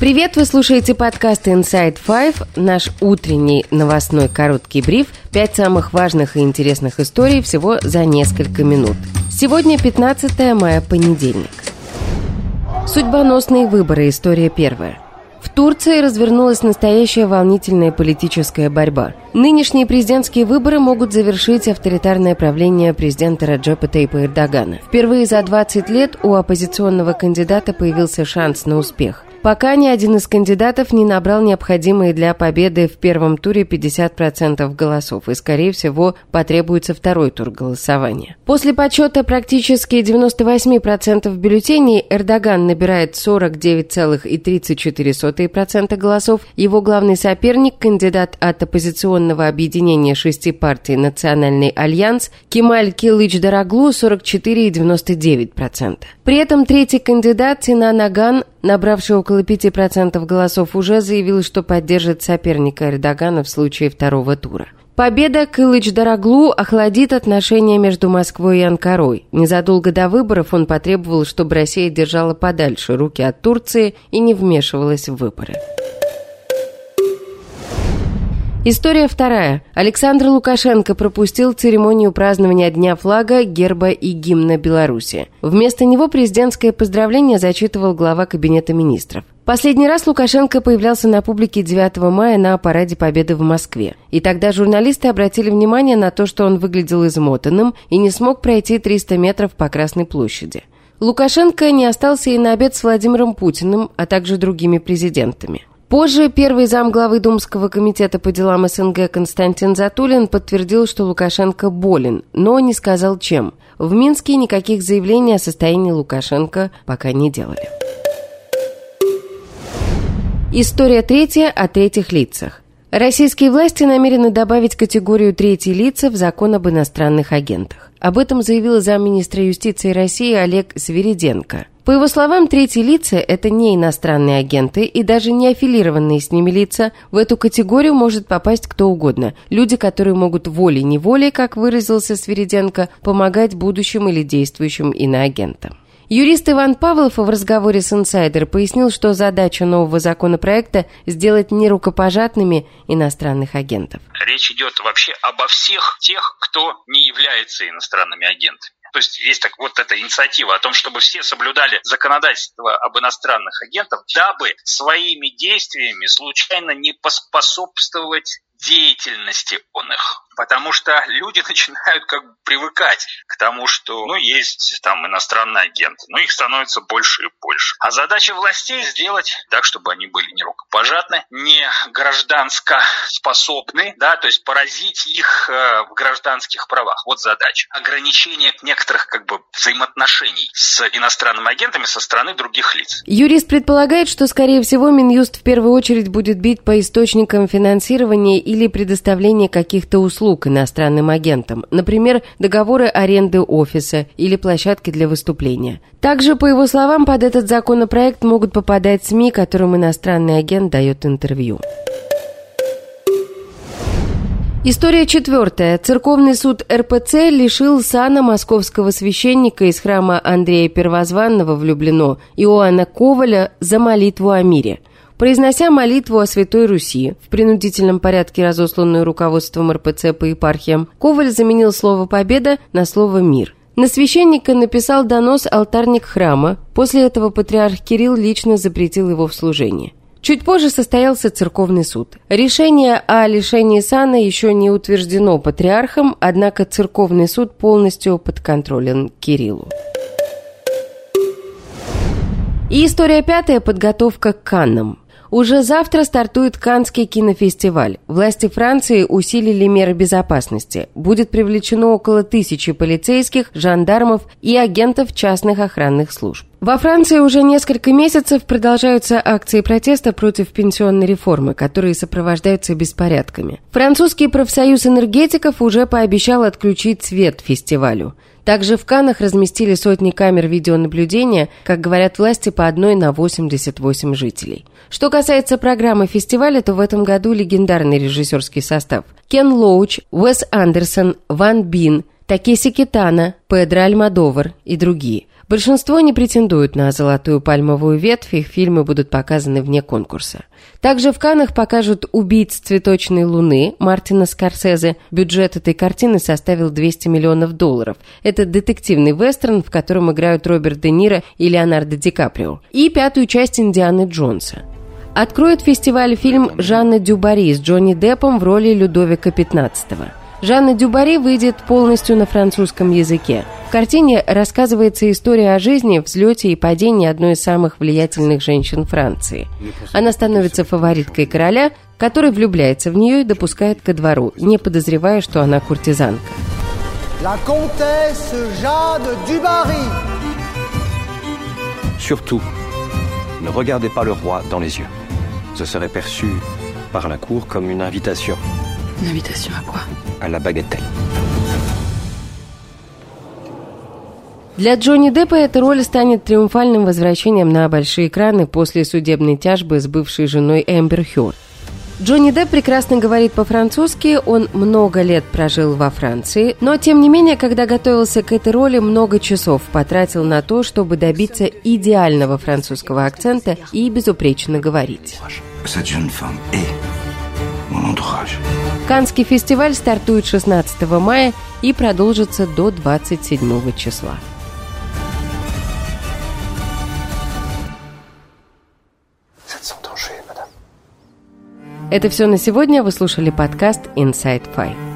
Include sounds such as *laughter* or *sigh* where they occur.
Привет, вы слушаете подкаст Inside Five, наш утренний новостной короткий бриф. Пять самых важных и интересных историй всего за несколько минут. Сегодня 15 мая, понедельник. Судьбоносные выборы. История первая. В Турции развернулась настоящая волнительная политическая борьба. Нынешние президентские выборы могут завершить авторитарное правление президента Раджепа Тейпа Эрдогана. Впервые за 20 лет у оппозиционного кандидата появился шанс на успех. Пока ни один из кандидатов не набрал необходимые для победы в первом туре 50% голосов, и, скорее всего, потребуется второй тур голосования. После подсчета практически 98% бюллетеней Эрдоган набирает 49,34% голосов. Его главный соперник, кандидат от оппозиционного объединения шести партий «Национальный альянс» Кемаль Килыч Дороглу 44,99%. При этом третий кандидат Сина Наган набравший около 5% голосов, уже заявил, что поддержит соперника Эрдогана в случае второго тура. Победа Кылыч-Дороглу охладит отношения между Москвой и Анкарой. Незадолго до выборов он потребовал, чтобы Россия держала подальше руки от Турции и не вмешивалась в выборы. История вторая. Александр Лукашенко пропустил церемонию празднования Дня флага, герба и гимна Беларуси. Вместо него президентское поздравление зачитывал глава Кабинета министров. Последний раз Лукашенко появлялся на публике 9 мая на параде Победы в Москве. И тогда журналисты обратили внимание на то, что он выглядел измотанным и не смог пройти 300 метров по Красной площади. Лукашенко не остался и на обед с Владимиром Путиным, а также другими президентами. Позже первый зам главы Думского комитета по делам СНГ Константин Затулин подтвердил, что Лукашенко болен, но не сказал чем. В Минске никаких заявлений о состоянии Лукашенко пока не делали. История третья о третьих лицах. Российские власти намерены добавить категорию «третьи лица» в закон об иностранных агентах. Об этом заявил замминистра юстиции России Олег Свериденко. По его словам, третьи лица – это не иностранные агенты и даже не аффилированные с ними лица. В эту категорию может попасть кто угодно. Люди, которые могут волей-неволей, как выразился Свериденко, помогать будущим или действующим иноагентам. Юрист Иван Павлов в разговоре с «Инсайдер» пояснил, что задача нового законопроекта – сделать нерукопожатными иностранных агентов. Речь идет вообще обо всех тех, кто не является иностранными агентами. То есть есть так вот эта инициатива о том, чтобы все соблюдали законодательство об иностранных агентах, дабы своими действиями случайно не поспособствовать деятельности он их потому что люди *laughs* начинают как бы привыкать к тому, что ну, есть там иностранные агенты, но их становится больше и больше. А задача властей сделать так, чтобы они были не рукопожатны, не гражданско способны, да, то есть поразить их э, в гражданских правах. Вот задача. Ограничение некоторых как бы взаимоотношений с иностранными агентами со стороны других лиц. Юрист предполагает, что, скорее всего, Минюст в первую очередь будет бить по источникам финансирования или предоставления каких-то услуг иностранным агентам, например, договоры аренды офиса или площадки для выступления. Также, по его словам, под этот законопроект могут попадать СМИ, которым иностранный агент дает интервью. История четвертая. Церковный суд РПЦ лишил сана московского священника из храма Андрея Первозванного в Люблино Иоанна Коваля за молитву о мире – Произнося молитву о Святой Руси, в принудительном порядке разосланную руководством РПЦ по епархиям, Коваль заменил слово «победа» на слово «мир». На священника написал донос алтарник храма, после этого патриарх Кирилл лично запретил его в служении. Чуть позже состоялся церковный суд. Решение о лишении сана еще не утверждено патриархом, однако церковный суд полностью подконтролен Кириллу. И история пятая – подготовка к Каннам. Уже завтра стартует Каннский кинофестиваль. Власти Франции усилили меры безопасности. Будет привлечено около тысячи полицейских, жандармов и агентов частных охранных служб. Во Франции уже несколько месяцев продолжаются акции протеста против пенсионной реформы, которые сопровождаются беспорядками. Французский профсоюз энергетиков уже пообещал отключить свет фестивалю. Также в Канах разместили сотни камер видеонаблюдения, как говорят власти, по одной на 88 жителей. Что касается программы фестиваля, то в этом году легендарный режиссерский состав. Кен Лоуч, Уэс Андерсон, Ван Бин, Такеси Китана, Педро Альмадовар и другие. Большинство не претендуют на золотую пальмовую ветвь, их фильмы будут показаны вне конкурса. Также в Каннах покажут «Убийц цветочной луны» Мартина Скорсезе. Бюджет этой картины составил 200 миллионов долларов. Это детективный вестерн, в котором играют Роберт Де Ниро и Леонардо Ди Каприо. И пятую часть «Индианы Джонса». Откроет фестиваль фильм Жанна Дюбари с Джонни Деппом в роли Людовика XV. Жанна Дюбари выйдет полностью на французском языке. В картине рассказывается история о жизни, взлете и падении одной из самых влиятельных женщин Франции. Она становится фавориткой короля, который влюбляется в нее и допускает ко двору, не подозревая, что она куртизанка. La comtesse Jeanne Dubarry. Surtout, ne regardez pas le roi dans les yeux. Ce serait perçu par la cour comme une invitation. Une invitation à quoi À la bagatelle. Для Джонни Деппа эта роль станет триумфальным возвращением на большие экраны после судебной тяжбы с бывшей женой Эмбер Хёрд. Джонни Депп прекрасно говорит по-французски, он много лет прожил во Франции, но тем не менее, когда готовился к этой роли, много часов потратил на то, чтобы добиться идеального французского акцента и безупречно говорить. Канский фестиваль стартует 16 мая и продолжится до 27 числа. Это все на сегодня. Вы слушали подкаст Inside Five.